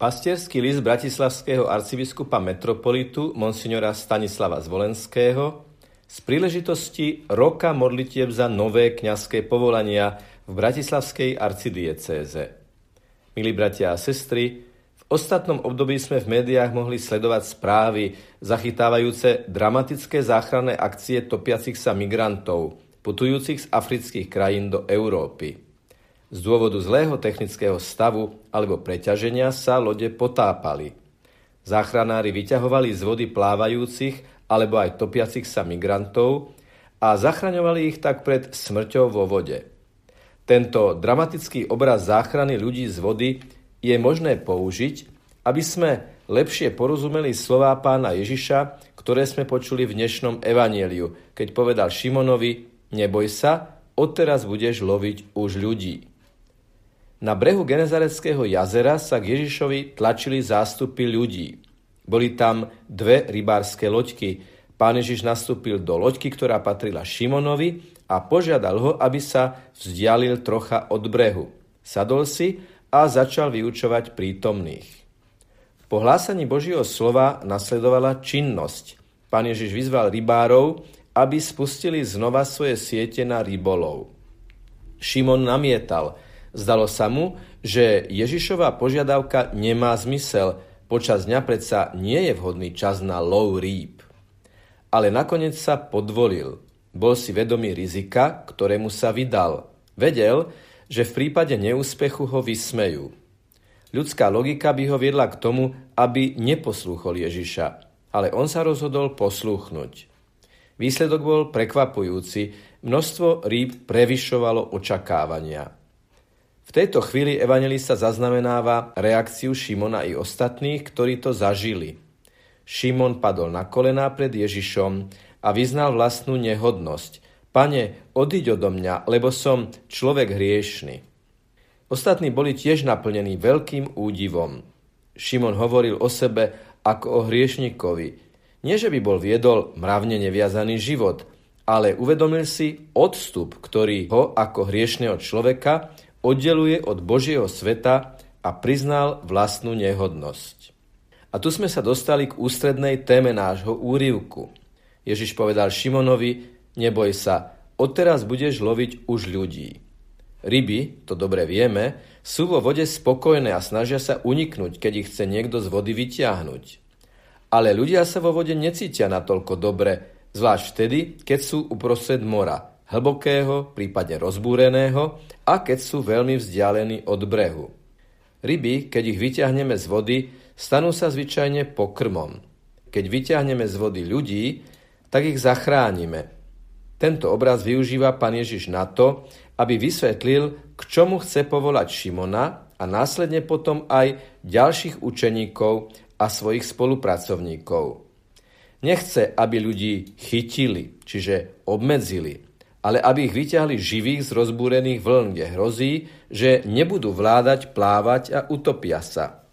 Pastierský list bratislavského arcibiskupa metropolitu monsignora Stanislava Zvolenského z príležitosti roka modlitieb za nové kňazské povolania v bratislavskej arcidiecéze. Milí bratia a sestry, v ostatnom období sme v médiách mohli sledovať správy zachytávajúce dramatické záchranné akcie topiacich sa migrantov, putujúcich z afrických krajín do Európy. Z dôvodu zlého technického stavu alebo preťaženia sa lode potápali. Záchranári vyťahovali z vody plávajúcich alebo aj topiacich sa migrantov a zachraňovali ich tak pred smrťou vo vode. Tento dramatický obraz záchrany ľudí z vody je možné použiť, aby sme lepšie porozumeli slová pána Ježiša, ktoré sme počuli v dnešnom evanieliu, keď povedal Šimonovi, neboj sa, odteraz budeš loviť už ľudí. Na brehu Genezareckého jazera sa k Ježišovi tlačili zástupy ľudí. Boli tam dve rybárske loďky. Pán Ježiš nastúpil do loďky, ktorá patrila Šimonovi a požiadal ho, aby sa vzdialil trocha od brehu. Sadol si a začal vyučovať prítomných. Po hlásaní Božieho slova nasledovala činnosť. Pán Ježiš vyzval rybárov, aby spustili znova svoje siete na rybolov. Šimon namietal – Zdalo sa mu, že Ježišová požiadavka nemá zmysel, počas dňa predsa nie je vhodný čas na lov rýb. Ale nakoniec sa podvolil. Bol si vedomý rizika, ktorému sa vydal. Vedel, že v prípade neúspechu ho vysmejú. Ľudská logika by ho viedla k tomu, aby neposlúchol Ježiša, ale on sa rozhodol poslúchnuť. Výsledok bol prekvapujúci, množstvo rýb prevyšovalo očakávania. V tejto chvíli evangelista zaznamenáva reakciu Šimona i ostatných, ktorí to zažili. Šimon padol na kolená pred Ježišom a vyznal vlastnú nehodnosť. Pane, odiď odo mňa, lebo som človek hriešny. Ostatní boli tiež naplnení veľkým údivom. Šimon hovoril o sebe ako o hriešnikovi. Nie, že by bol viedol mravne neviazaný život, ale uvedomil si odstup, ktorý ho ako hriešného človeka oddeluje od Božieho sveta a priznal vlastnú nehodnosť. A tu sme sa dostali k ústrednej téme nášho úrivku. Ježiš povedal Šimonovi, neboj sa, odteraz budeš loviť už ľudí. Ryby, to dobre vieme, sú vo vode spokojné a snažia sa uniknúť, keď ich chce niekto z vody vyťahnuť. Ale ľudia sa vo vode necítia natoľko dobre, zvlášť vtedy, keď sú uprostred mora – hlbokého, prípadne rozbúreného a keď sú veľmi vzdialení od brehu. Ryby, keď ich vyťahneme z vody, stanú sa zvyčajne pokrmom. Keď vyťahneme z vody ľudí, tak ich zachránime. Tento obraz využíva pán Ježiš na to, aby vysvetlil, k čomu chce povolať Šimona a následne potom aj ďalších učeníkov a svojich spolupracovníkov. Nechce, aby ľudí chytili, čiže obmedzili, ale aby ich vyťahli živých z rozbúrených vln, kde hrozí, že nebudú vládať, plávať a utopia sa.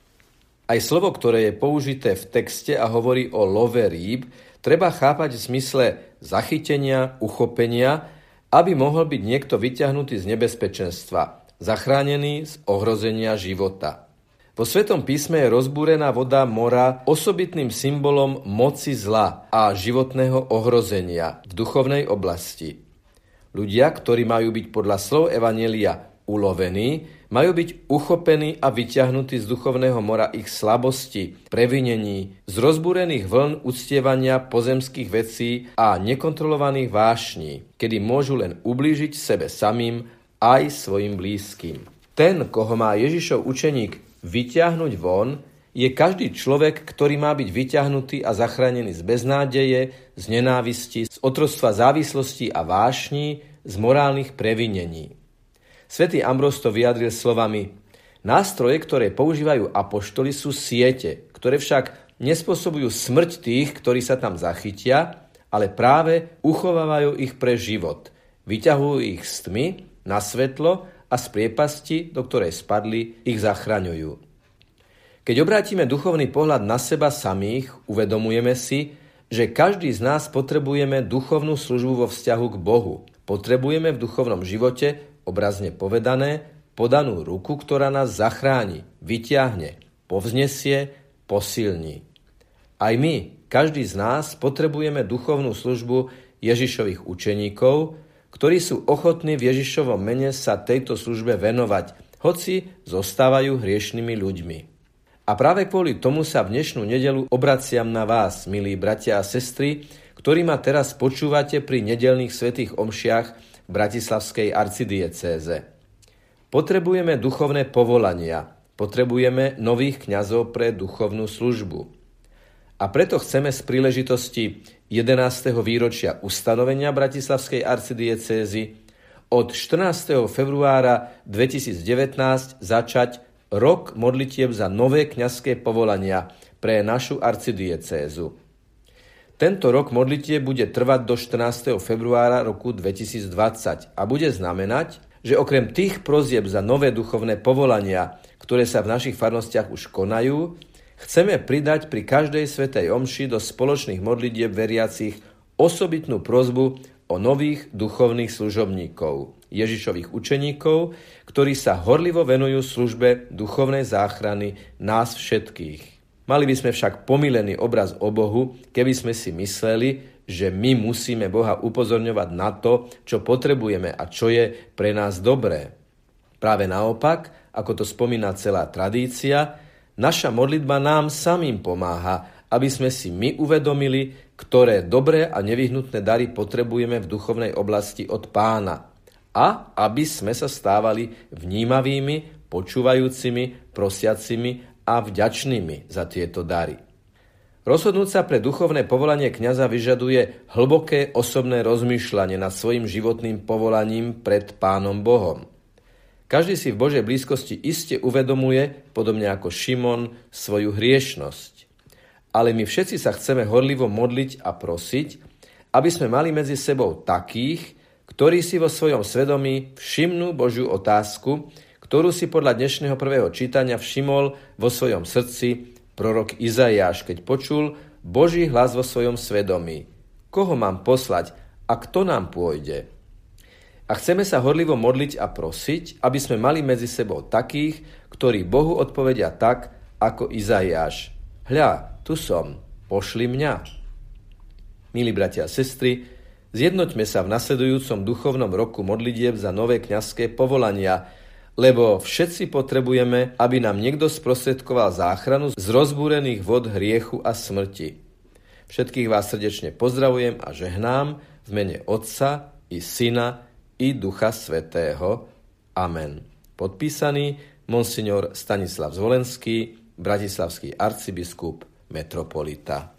Aj slovo, ktoré je použité v texte a hovorí o love rýb, treba chápať v zmysle zachytenia, uchopenia, aby mohol byť niekto vyťahnutý z nebezpečenstva, zachránený z ohrozenia života. Po Svetom písme je rozbúrená voda mora osobitným symbolom moci zla a životného ohrozenia v duchovnej oblasti. Ľudia, ktorí majú byť podľa slov Evanelia ulovení, majú byť uchopení a vyťahnutí z duchovného mora ich slabosti, previnení, z rozbúrených vln uctievania pozemských vecí a nekontrolovaných vášní, kedy môžu len ublížiť sebe samým aj svojim blízkym. Ten, koho má Ježišov učeník vyťahnuť von, je každý človek, ktorý má byť vyťahnutý a zachránený z beznádeje, z nenávisti, z otrostva závislosti a vášní, z morálnych previnení. Svetý Ambros to vyjadril slovami Nástroje, ktoré používajú apoštoli, sú siete, ktoré však nespôsobujú smrť tých, ktorí sa tam zachytia, ale práve uchovávajú ich pre život. Vyťahujú ich z tmy na svetlo a z priepasti, do ktorej spadli, ich zachraňujú. Keď obrátime duchovný pohľad na seba samých, uvedomujeme si, že každý z nás potrebujeme duchovnú službu vo vzťahu k Bohu. Potrebujeme v duchovnom živote, obrazne povedané, podanú ruku, ktorá nás zachráni, vyťahne. povznesie, posilní. Aj my, každý z nás, potrebujeme duchovnú službu Ježišových učeníkov, ktorí sú ochotní v Ježišovom mene sa tejto službe venovať, hoci zostávajú hriešnými ľuďmi. A práve kvôli tomu sa v dnešnú nedelu obraciam na vás, milí bratia a sestry, ktorí ma teraz počúvate pri nedelných svetých omšiach v Bratislavskej arcidiecéze. Potrebujeme duchovné povolania, potrebujeme nových kňazov pre duchovnú službu. A preto chceme z príležitosti 11. výročia ustanovenia Bratislavskej arcidiecézy od 14. februára 2019 začať rok modlitieb za nové kňazské povolania pre našu arcidiecézu. Tento rok modlitie bude trvať do 14. februára roku 2020 a bude znamenať, že okrem tých prozieb za nové duchovné povolania, ktoré sa v našich farnostiach už konajú, chceme pridať pri každej svetej omši do spoločných modlitieb veriacich osobitnú prozbu o nových duchovných služobníkov, Ježišových učeníkov, ktorí sa horlivo venujú službe duchovnej záchrany nás všetkých. Mali by sme však pomilený obraz o Bohu, keby sme si mysleli, že my musíme Boha upozorňovať na to, čo potrebujeme a čo je pre nás dobré. Práve naopak, ako to spomína celá tradícia, naša modlitba nám samým pomáha, aby sme si my uvedomili, ktoré dobré a nevyhnutné dary potrebujeme v duchovnej oblasti od pána. A aby sme sa stávali vnímavými, počúvajúcimi, prosiacimi a vďačnými za tieto dary. Rozhodnúť sa pre duchovné povolanie kňaza vyžaduje hlboké osobné rozmýšľanie nad svojim životným povolaním pred Pánom Bohom. Každý si v Božej blízkosti iste uvedomuje, podobne ako Šimon, svoju hriešnosť. Ale my všetci sa chceme horlivo modliť a prosiť, aby sme mali medzi sebou takých, ktorí si vo svojom svedomí všimnú Božiu otázku, ktorú si podľa dnešného prvého čítania všimol vo svojom srdci Prorok Izajáš, keď počul Boží hlas vo svojom svedomí. Koho mám poslať a kto nám pôjde? A chceme sa horlivo modliť a prosiť, aby sme mali medzi sebou takých, ktorí Bohu odpovedia tak, ako Izajáš. Hľa, tu som, pošli mňa. Milí bratia a sestry, zjednoťme sa v nasledujúcom duchovnom roku modlitieb za nové kňazské povolania, lebo všetci potrebujeme, aby nám niekto sprostredkoval záchranu z rozbúrených vod hriechu a smrti. Všetkých vás srdečne pozdravujem a žehnám v mene Otca i Syna i Ducha Svetého. Amen. Podpísaný monsignor Stanislav Zvolenský, bratislavský arcibiskup, metropolità.